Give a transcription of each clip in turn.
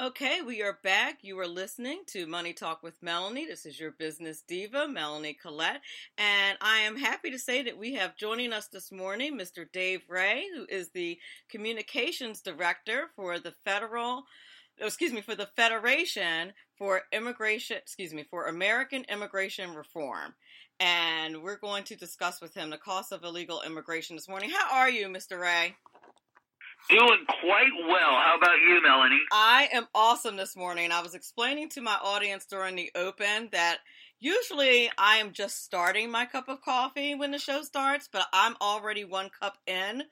Okay, we are back. You are listening to Money Talk with Melanie. This is your business diva, Melanie Collette. And I am happy to say that we have joining us this morning Mr. Dave Ray, who is the communications director for the federal, oh, excuse me, for the Federation for Immigration, excuse me, for American Immigration Reform. And we're going to discuss with him the cost of illegal immigration this morning. How are you, Mr. Ray? Doing quite well. How about you, Melanie? I am awesome this morning. I was explaining to my audience during the open that usually I am just starting my cup of coffee when the show starts, but I'm already one cup in.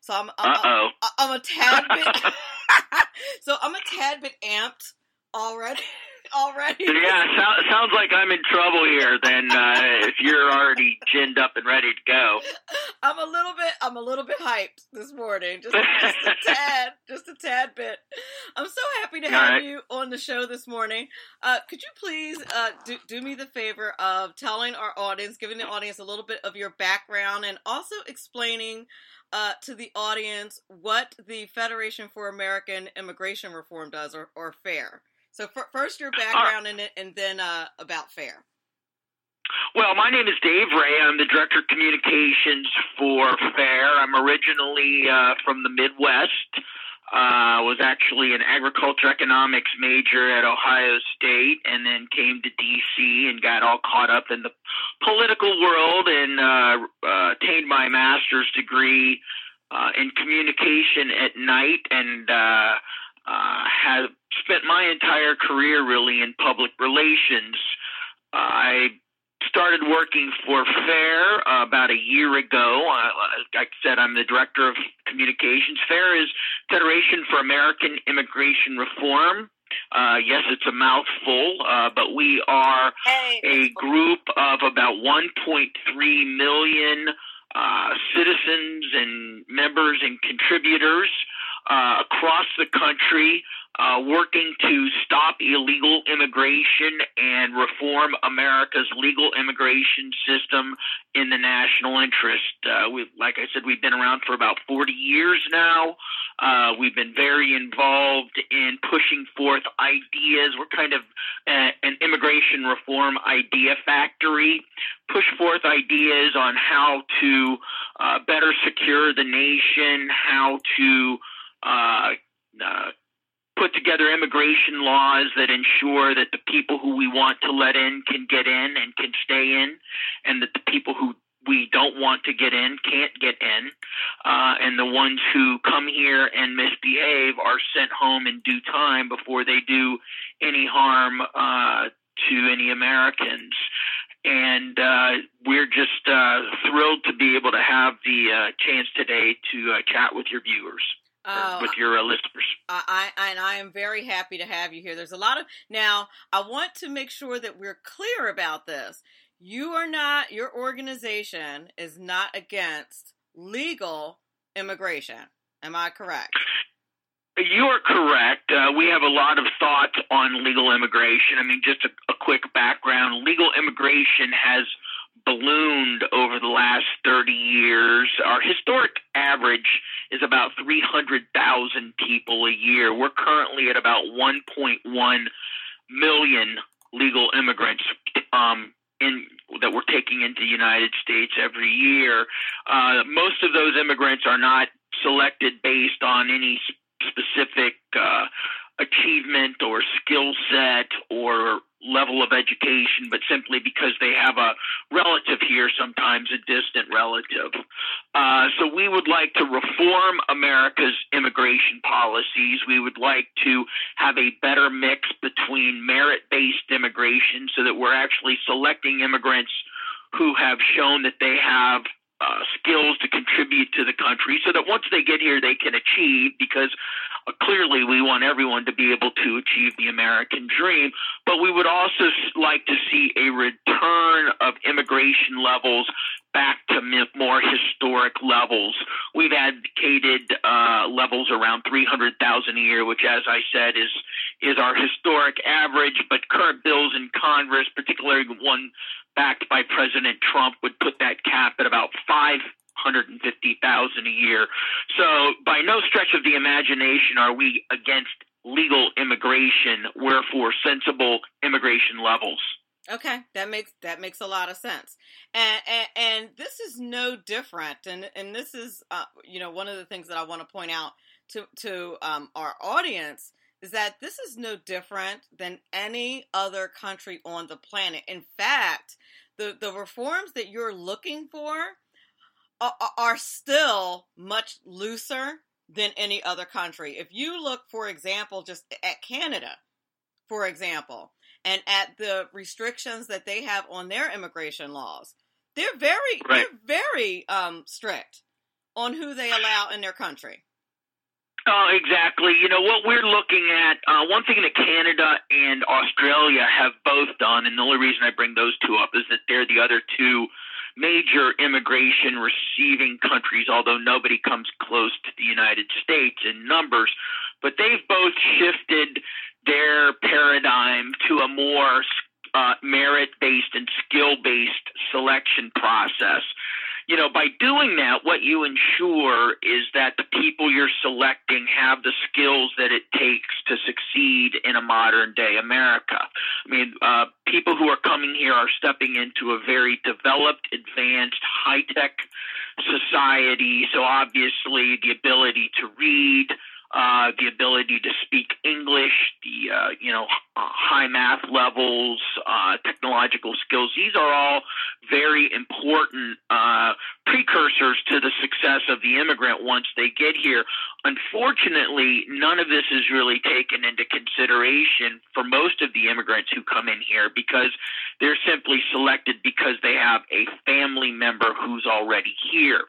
So I'm I'm, I'm, I'm a tad bit so I'm a tad bit amped already already. Yeah, so, sounds like I'm in trouble here. Then uh, if you're already ginned up and ready to go, I'm a little bit. I'm a little bit hyped this morning. Just, just a tad, just a tad bit. I'm so happy to have right. you on the show this morning. Uh, could you please uh, do, do me the favor of telling our audience, giving the audience a little bit of your background, and also explaining. Uh, to the audience what the Federation for American Immigration Reform does, or, or FAIR. So first your background uh, in it, and then uh, about FAIR. Well, my name is Dave Ray. I'm the director of communications for FAIR. I'm originally uh, from the Midwest. Uh, was actually an agriculture economics major at Ohio State, and then came to D.C. and got all caught up in the political world and uh, uh, attained my master's degree uh, in communication at night and uh, uh, have spent my entire career really in public relations. Uh, I started working for FAIR uh, about a year ago. Uh, like I said, I'm the director of communications. FAIR is Federation for American Immigration Reform. Uh, yes, it's a mouthful, uh, but we are a group of about 1.3 million uh, citizens and members and contributors uh, across the country uh, working to stop illegal immigration and reform America's legal immigration system in the national interest. Uh, we, like I said, we've been around for about 40 years now. Uh, we've been very involved in pushing forth ideas. We're kind of a, an immigration reform idea factory. Push forth ideas on how to uh, better secure the nation, how to uh, uh, put together immigration laws that ensure that the people who we want to let in can get in and can stay in, and that the people who we don't want to get in can't get in, uh, and the ones who come here and misbehave are sent home in due time before they do any harm uh, to any Americans. And uh, we're just uh, thrilled to be able to have the uh, chance today to chat with your viewers uh, with your uh, listeners. I, I and I am very happy to have you here. There's a lot of now. I want to make sure that we're clear about this. You are not. Your organization is not against legal immigration. Am I correct? You are correct. Uh, we have a lot of thoughts on legal immigration. I mean, just a, a quick background: legal immigration has ballooned over the last 30 years. Our historic average is about 300,000 people a year. We're currently at about 1.1 million legal immigrants um, in that we're taking into the United States every year. Uh, most of those immigrants are not selected based on any specific uh, achievement or skill set or level of education, but simply because they have a relative here, sometimes a distant relative. Uh, so we would like to reform America's immigration policies. We would like to have a better mix between merit based immigration so that we're actually selecting immigrants who have shown that they have uh, skills to contribute to the country so that once they get here, they can achieve because uh, clearly we want everyone to be able to achieve the American dream. But we would also like to see a return of immigration levels back to more historic levels. We've advocated uh, levels around 300,000 a year, which, as I said, is is our historic average. But current bills in Congress, particularly one backed by President Trump would put that cap at about five hundred and fifty thousand a year. So by no stretch of the imagination are we against legal immigration, wherefore sensible immigration levels. Okay, that makes that makes a lot of sense, and and, and this is no different, and and this is uh, you know one of the things that I want to point out to to um, our audience is that this is no different than any other country on the planet. In fact, the the reforms that you're looking for are, are still much looser than any other country. If you look, for example, just at Canada, for example, and at the restrictions that they have on their immigration laws, they're very right. they're very um, strict on who they allow in their country. Oh, exactly. You know what we're looking at. Uh, one thing that Canada and Australia have both done, and the only reason I bring those two up is that they're the other two major immigration receiving countries, although nobody comes close to the United States in numbers. But they've both shifted their paradigm to a more uh, merit based and skill based selection process you know, by doing that, what you ensure is that the people you're selecting have the skills that it takes to succeed in a modern day America. I mean, uh, people who are coming here are stepping into a very developed, advanced, high tech society. So obviously, the ability to read, uh, the ability to speak English, the uh, you know high math levels, uh, technological skills. These are all very important uh, precursors to the success of the immigrant once they get here. Unfortunately, none of this is really taken into consideration for most of the immigrants who come in here because they're simply selected because they have a family member who's already here.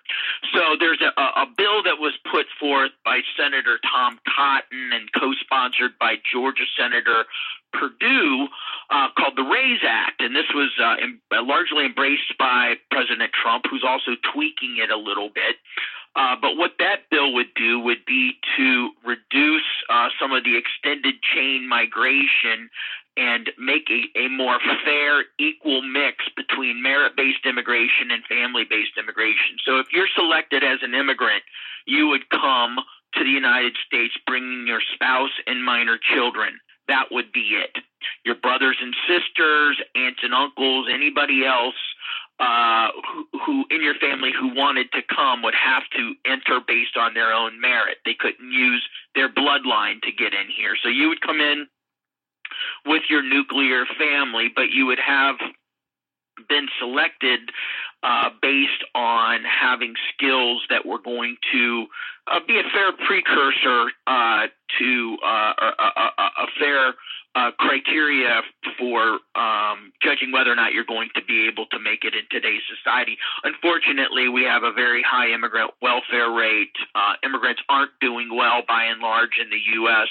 So there's a, a bill that was put forth by Senator Tom Cotton and co-sponsored by Georgia Senator Perdue uh, called the RAISE Act, and this was uh, em- largely embraced by President Trump, who's also tweaking it a little bit. Uh, but what that bill would do would be to reduce uh, some of the extended chain migration and make a, a more fair, equal mix between merit based immigration and family based immigration. So if you're selected as an immigrant, you would come to the United States bringing your spouse and minor children. That would be it. Your brothers and sisters, aunts and uncles, anybody else uh, who, who in your family who wanted to come would have to enter based on their own merit. They couldn't use their bloodline to get in here. So you would come in with your nuclear family, but you would have been selected uh, based on having skills that were going to uh, be a fair precursor uh, to uh, a, a, a, fair uh, criteria for um, judging whether or not you're going to be able to make it in today's society. Unfortunately, we have a very high immigrant welfare rate. Uh, immigrants aren't doing well by and large in the U.S.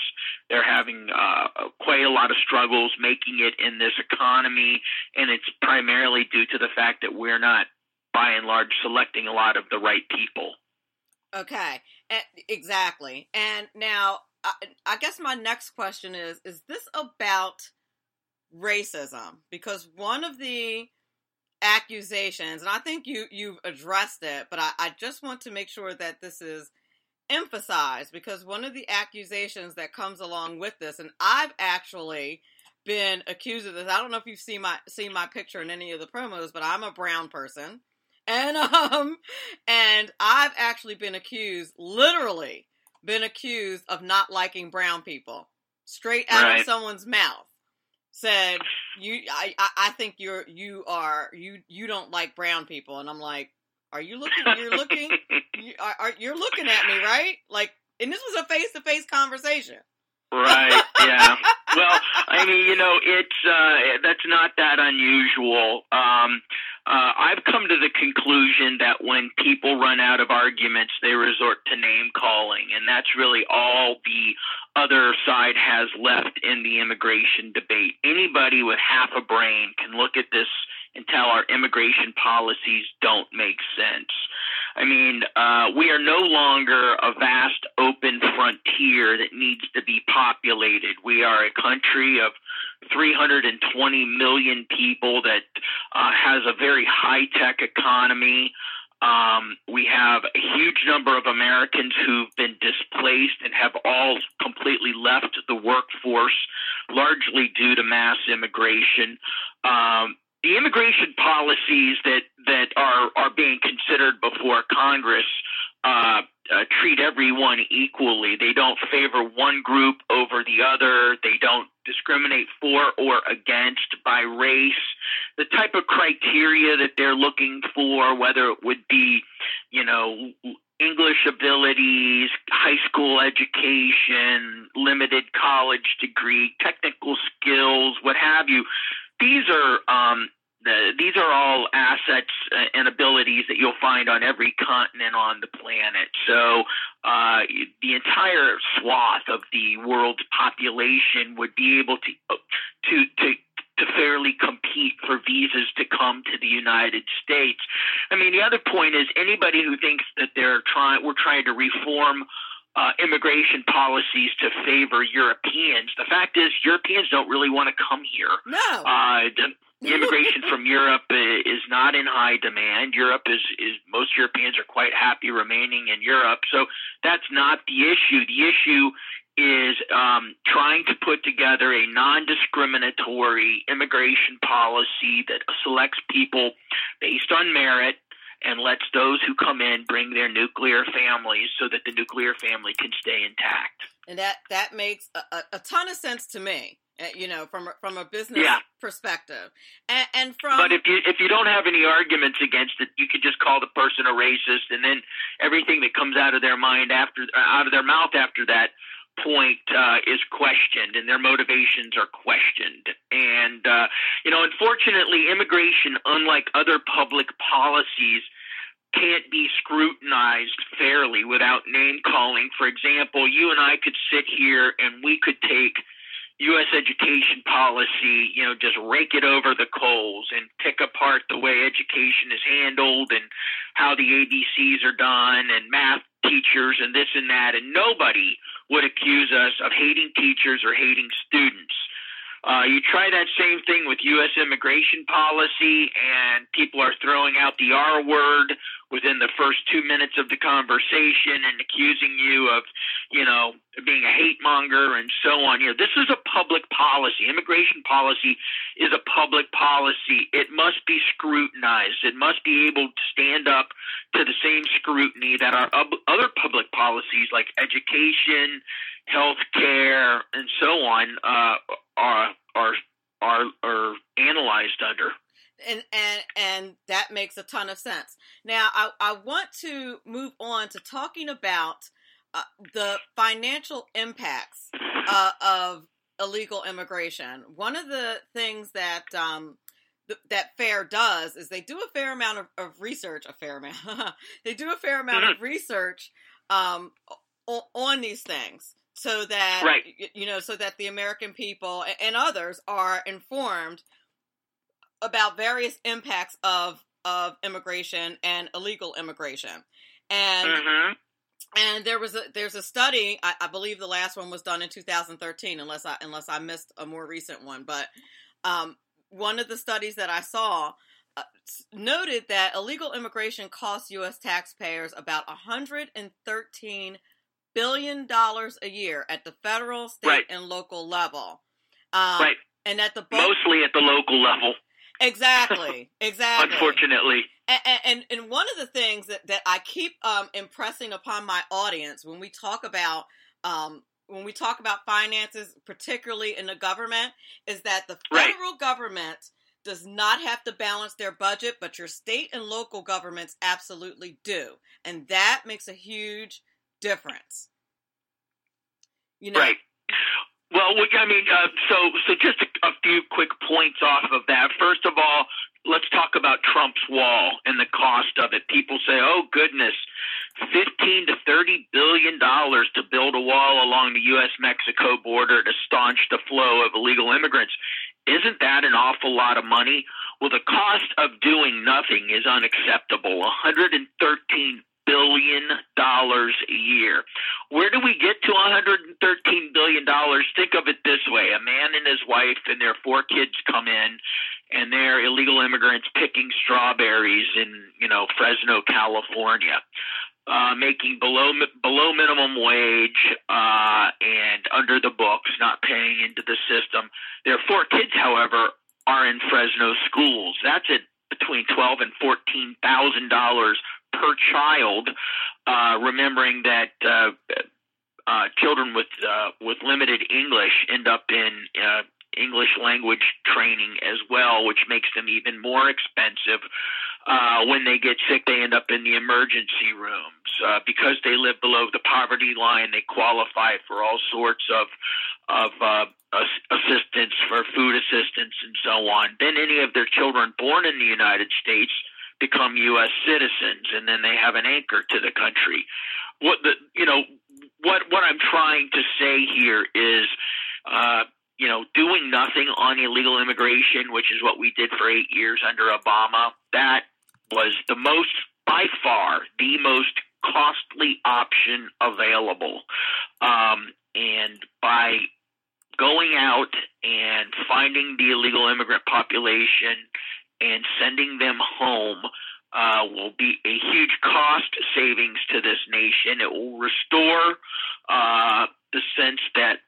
They're having uh, quite a lot of struggles making it in this economy, and it's primarily due to the fact that we're not, by and large, selecting a lot of the right people. Okay, exactly. And now I, I guess my next question is is this about racism? Because one of the accusations and i think you you've addressed it but I, I, just want to make sure that this is emphasized because one of the accusations that comes along with this and i've actually been accused of this i don't know if you've seen my seen my picture in any of the promos but i'm a brown person. And um and i've actually been accused literally been accused of not liking brown people. Straight out right. of someone's mouth. Said you I, I think you're you are you you don't like brown people. And i'm like are you looking you're looking you, are, are, you're looking at me right? Like and this was a face-to-face conversation. Right yeah. Well i mean you know it's uh that's not that unusual. Um uh, I've come to the conclusion that when people run out of arguments, they resort to name calling, and that's really all the other side has left in the immigration debate. Anybody with half a brain can look at this and tell our immigration policies don't make sense. I mean, uh, we are no longer a vast open frontier that needs to be populated. We are a country of 320 million people that uh, has a very high tech economy. Um, we have a huge number of Americans who've been displaced and have all completely left the workforce, largely due to mass immigration. Um, the immigration policies that that are are being considered before Congress uh, uh, treat everyone equally. They don't favor one group over the other. They don't discriminate for or against by race. The type of criteria that they're looking for, whether it would be, you know, English abilities, high school education, limited college degree, technical skills, what have you. These are um, the, these are all assets and abilities that you'll find on every continent on the planet. So uh, the entire swath of the world's population would be able to to to to fairly compete for visas to come to the United States. I mean, the other point is anybody who thinks that they're trying we're trying to reform uh, immigration policies to favor Europeans. The fact is, Europeans don't really want to come here. No. Uh, immigration from Europe is not in high demand. Europe is, is most Europeans are quite happy remaining in Europe. So that's not the issue. The issue is um, trying to put together a non discriminatory immigration policy that selects people based on merit and lets those who come in bring their nuclear families so that the nuclear family can stay intact. And that, that makes a, a ton of sense to me. Uh, you know, from from a business yeah. perspective, and, and, from. But if you if you don't have any arguments against it, you could just call the person a racist, and then everything that comes out of their mind after uh, out of their mouth after that point uh, is questioned, and their motivations are questioned. And uh, you know, unfortunately, immigration, unlike other public policies can't be scrutinized fairly without name calling. For example, you and I could sit here and we could take U.S. education policy, you know, just rake it over the coals and pick apart the way education is handled and how the ABCs are done and math teachers and this and that. And nobody would accuse us of hating teachers or hating students. Uh, you try that same thing with U.S. immigration policy, and people are throwing out the R word within the first two minutes of the conversation and accusing you of, you know, being a hate monger and so on. You know, this is a public policy. Immigration policy is a public policy. It must be scrutinized. It must be able to stand up to the same scrutiny that our other public policies like education, health care, and so on uh, are are are are analyzed under. And and and that makes a ton of sense. Now I I want to move on to talking about uh, the financial impacts uh, of illegal immigration. One of the things that um, th- that FAIR does is they do a fair amount of, of research. A fair amount. they do a fair amount of mm-hmm. research um, on these things so that right. you know so that the American people and others are informed about various impacts of of immigration and illegal immigration and mm-hmm. and there was a there's a study I, I, believe the last one was done in 2013 unless I unless I missed a more recent one but um, one of the studies that I saw uh, noted that illegal immigration costs U.S. taxpayers about 113 billion dollars a year at the federal, state, right. and local level. Um, right. And at the mostly at the local level. Exactly. Exactly. Unfortunately. And, and, and one of the things that that I keep um, impressing upon my audience when we talk about um, when we talk about finances, particularly in the government, is that the federal right. government does not have to balance their budget, but your state and local governments absolutely do. And that makes a huge difference. You know, right. Well, I mean, uh, so so just a, a few quick points off of that. First of all, let's talk about Trump's wall and the cost of it. People say, "Oh goodness, fifteen to thirty billion dollars to build a wall along the U.S. Mexico border to staunch the flow of illegal immigrants." Isn't that an awful lot of money? Well, the cost of doing nothing is unacceptable. 113 billion dollars a year. Where do we get to 113 billion dollars? Think of it this way: a man and his wife and their four kids come in, and they're illegal immigrants picking strawberries in you know Fresno, California. Uh, making below below minimum wage uh, and under the books, not paying into the system. Their four kids, however, are in Fresno schools. That's at between twelve and fourteen thousand dollars per child. Uh, remembering that uh, uh, children with uh, with limited English end up in uh, English language training as well, which makes them even more expensive. Uh, when they get sick, they end up in the emergency rooms uh, because they live below the poverty line. They qualify for all sorts of of uh, assistance for food assistance and so on. Then any of their children born in the United States become U.S. citizens, and then they have an anchor to the country. What the you know what what I'm trying to say here is. Uh, you know, doing nothing on illegal immigration, which is what we did for eight years under Obama, that was the most, by far, the most costly option available. Um, and by going out and finding the illegal immigrant population and sending them home uh, will be a huge cost savings to this nation. It will restore uh, the sense that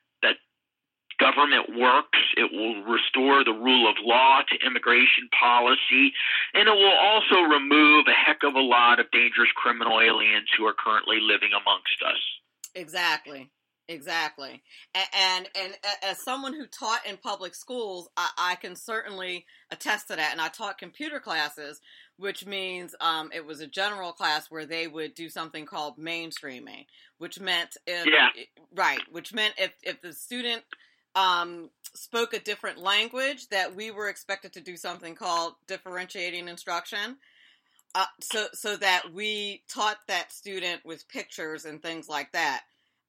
government works. It will restore the rule of law to immigration policy, and it will also remove a heck of a lot of dangerous criminal aliens who are currently living amongst us. Exactly. Exactly, and, and and as someone who taught in public schools, I, I, can certainly attest to that. And I taught computer classes, which means um, it was a general class where they would do something called mainstreaming, which meant if, yeah. right, which meant if if the student um, spoke a different language that we were expected to do something called differentiating instruction. Uh, so so that we taught that student with pictures and things like that.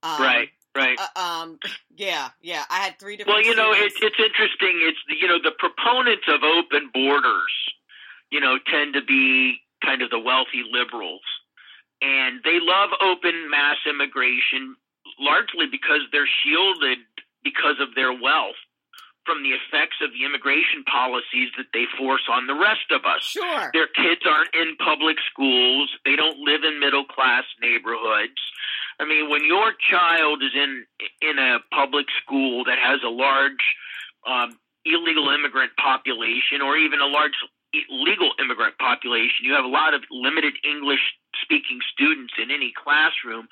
Um, right, right. Uh, um, yeah, yeah. I had three different. Well, you know, it's it's interesting. It's you know the proponents of open borders, you know, tend to be kind of the wealthy liberals, and they love open mass immigration largely because they're shielded because of their wealth from the effects of the immigration policies that they force on the rest of us. Sure. Their kids aren't in public schools. They don't live in middle class neighborhoods. I mean, when your child is in in a public school that has a large um, illegal immigrant population, or even a large legal immigrant population, you have a lot of limited English speaking students in any classroom.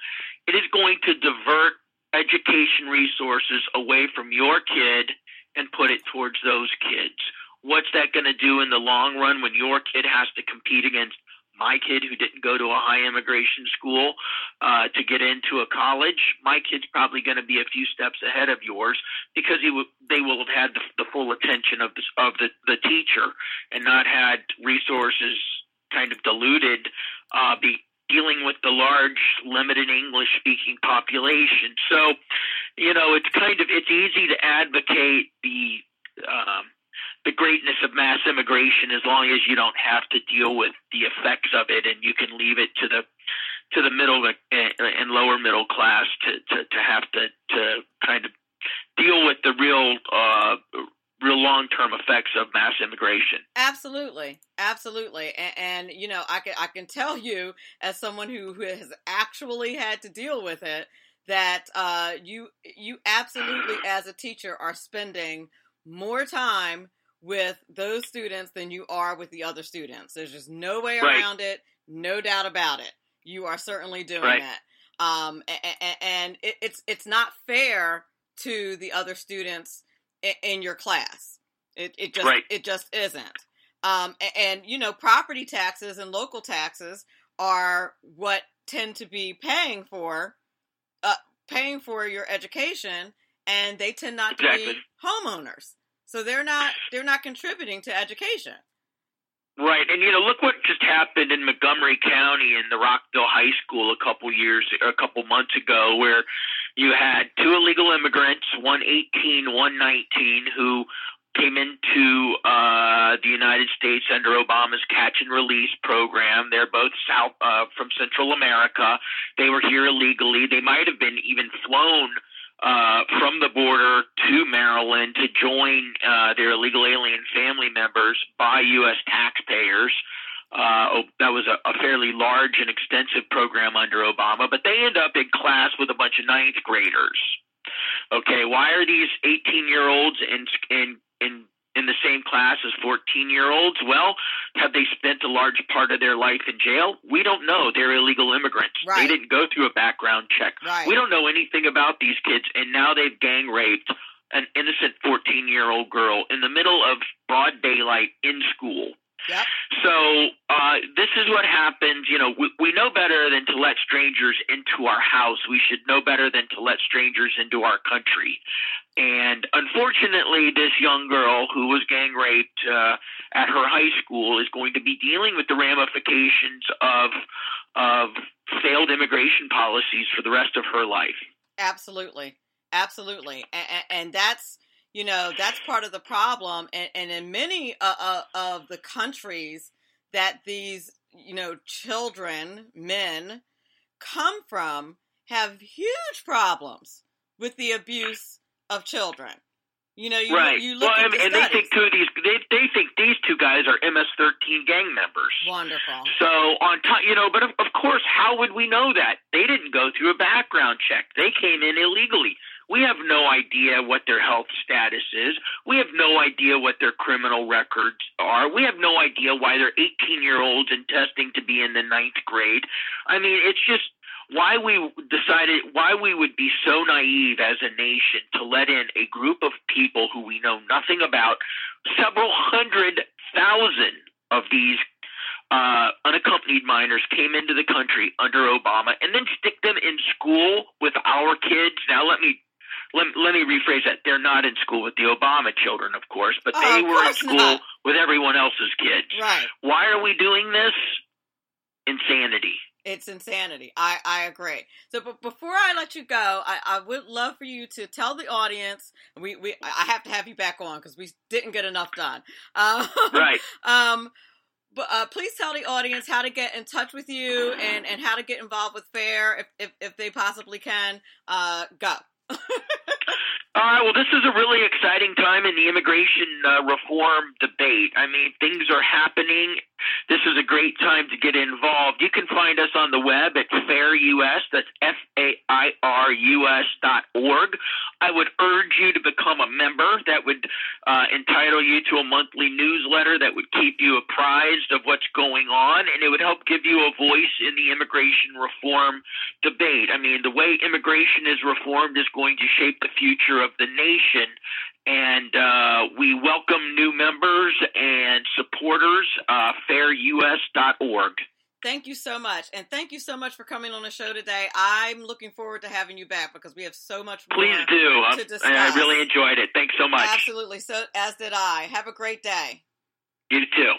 It is going to divert education resources away from your kid and put it towards those kids. What's that going to do in the long run when your kid has to compete against my kid who didn't go to a high immigration school uh, to get into a college? My kid's probably going to be a few steps ahead of yours because he w- they will have had the, the full attention of the, of the, the teacher and not had resources kind of diluted uh, be, dealing with the large limited English speaking population. So, you know, it's kind of it's easy to advocate the um, the greatness of mass immigration as long as you don't have to deal with the effects of it and you can leave it to the to the middle and lower middle class to, to, to have to, to kind of deal with the real uh, real long term effects of mass immigration. Absolutely, absolutely, and, and, you know, I can I can tell you as someone who, who has actually had to deal with it that uh, you you absolutely as a teacher are spending more time with those students than you are with the other students. There's just no way right. around it, no doubt about it. You are certainly doing right. that. Um, and, and it, it's it's not fair to the other students in your class. It it just right. it just isn't. Um, and, and, you know, property taxes and local taxes are what tend to be paying for uh, paying for your education, and they tend not to be homeowners. So they're not they're not contributing to education. Right, and you know, look what just happened in Montgomery County in the Rockville High School a couple years, a couple months ago, where you had two illegal immigrants, one 18, one 19, who came into uh, the United States under Obama's catch and release program. They're both south uh, from Central America. They were here illegally. They might have been even flown uh, from the border to Maryland to join uh, their illegal alien family members by U.S. taxpayers. Uh, Uh, that was a, a fairly large and extensive program under Obama, but they end up in class with a bunch of ninth graders. Okay, why are these 18 year olds in in in in the same class as 14 year olds? Well, have they spent a large part of their life in jail? We don't know. They're illegal immigrants. Right. They didn't go through a background check. Right. We don't know anything about these kids, and now they've gang raped an innocent 14 year old girl in the middle of broad daylight in school. Yep. So uh, this is what happens. You know, we, we know better than to let strangers into our house. We should know better than to let strangers into our country. And unfortunately, this young girl who was gang raped uh, at her high school is going to be dealing with the ramifications of of failed immigration policies for the rest of her life. Absolutely, absolutely, and, and that's you know that's part of the problem and, and in many uh, uh, of the countries that these you know children men come from have huge problems with the abuse of children you know you, right. you look well, at the and they think two of these they they think these two guys are MS-13 gang members. wonderful So on top, you know, but of, of course, how would we know that? They didn't go through a background check. They came in illegally. We have no idea what their health status is. We have no idea what their criminal records are. We have no idea why they're 18 year olds and testing to be in the ninth grade. I mean, it's just why we decided why we would be so naive as a nation to let in a group of people who we know nothing about, several hundred thousand of these uh, unaccompanied minors came into the country under Obama, and then stick them in school with our kids. Now, let me let, me rephrase that. They're not in school with the Obama children, of course, but Oh, they were in school not. with everyone else's kids. right Why are we doing this? Insanity. It's insanity. I, I agree. So, but before I let you go, I, I would love for you to tell the audience. We, we I have to have you back on because we didn't get enough done. Um, Right. Um, but uh, please tell the audience how to get in touch with you and, and how to get involved with FAIR if, if, if they possibly can. Uh, go. All right. Well, this is a really exciting time in the immigration uh, reform debate. I mean, things are happening. This is a great time to get involved. You can find us on the web at FairUS. That's F A I R U S dot org. I would urge you to become a member. That would uh, entitle you to a monthly newsletter that would keep you apprised of what's going on, and it would help give you a voice in the immigration reform debate. I mean, the way immigration is reformed is going to shape the future of the nation, and uh, we welcome new members and supporters. Uh, FairUS.org. Thank you so much. And thank you so much for coming on the show today. I'm looking forward to having you back because we have so much more. Please do. to discuss. I really enjoyed it. Thanks so much. Absolutely. So, as did I. Have a great day. You too.